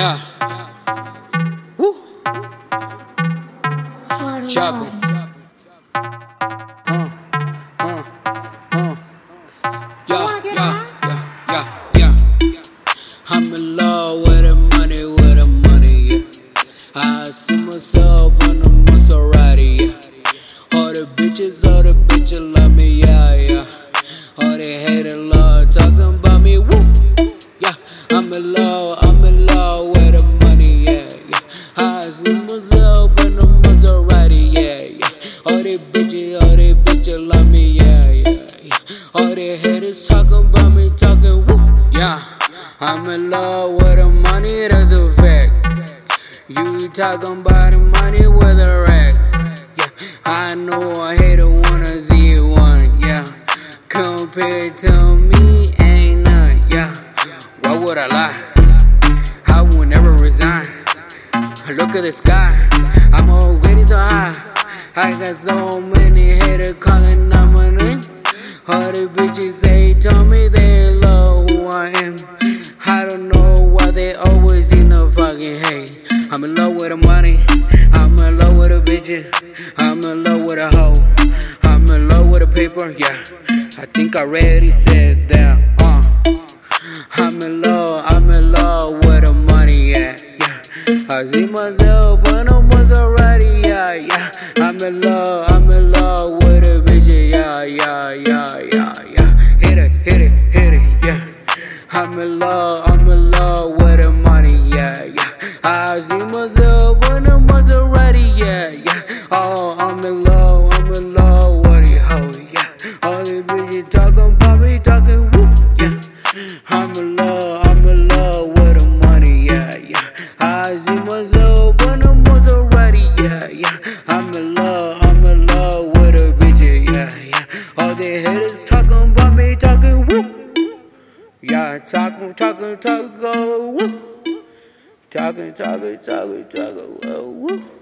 Yeah. Woo. Chapo. Uh, uh, uh. Yeah, yeah, yeah, yeah, yeah. I'm in love with the money, with the money, yeah. I see myself on the Maserati, yeah. All the bitches, all the bitches haters talking about me, talking, woo. Yeah, I'm in love with the money, that's a fact. You talking about the money with a rack. Yeah, I know I hate a hater wanna see one, yeah. Compared to me, ain't none, yeah. Why would I lie? I would never resign. Look at the sky, I'm already so high. I got so many haters calling bitches they told me they love who I am. I don't know why they always in the fucking hate. I'm in love with the money, I'm in love with the bitches, I'm in love with the hoe, I'm in love with the paper, yeah. I think I already said that, uh. I'm in love, I'm in love with the money, yeah, yeah. I see myself on a Maserati, yeah, yeah. I'm in love, I'm in love Hit it, hit it, yeah. I'm in love, I'm in love with the money, yeah, yeah. I see myself on a Maserati, yeah, yeah. Oh, I'm in love, I'm in love with the hoe, yeah. All the bitches talking about me, talking woo, yeah. I'm in love, I'm in love with the money, yeah, yeah. I see myself on a Maserati, yeah, yeah. I'm in love, Yeah, talking, talking, talking, go woo. Talking, talking, talking, talking, woo.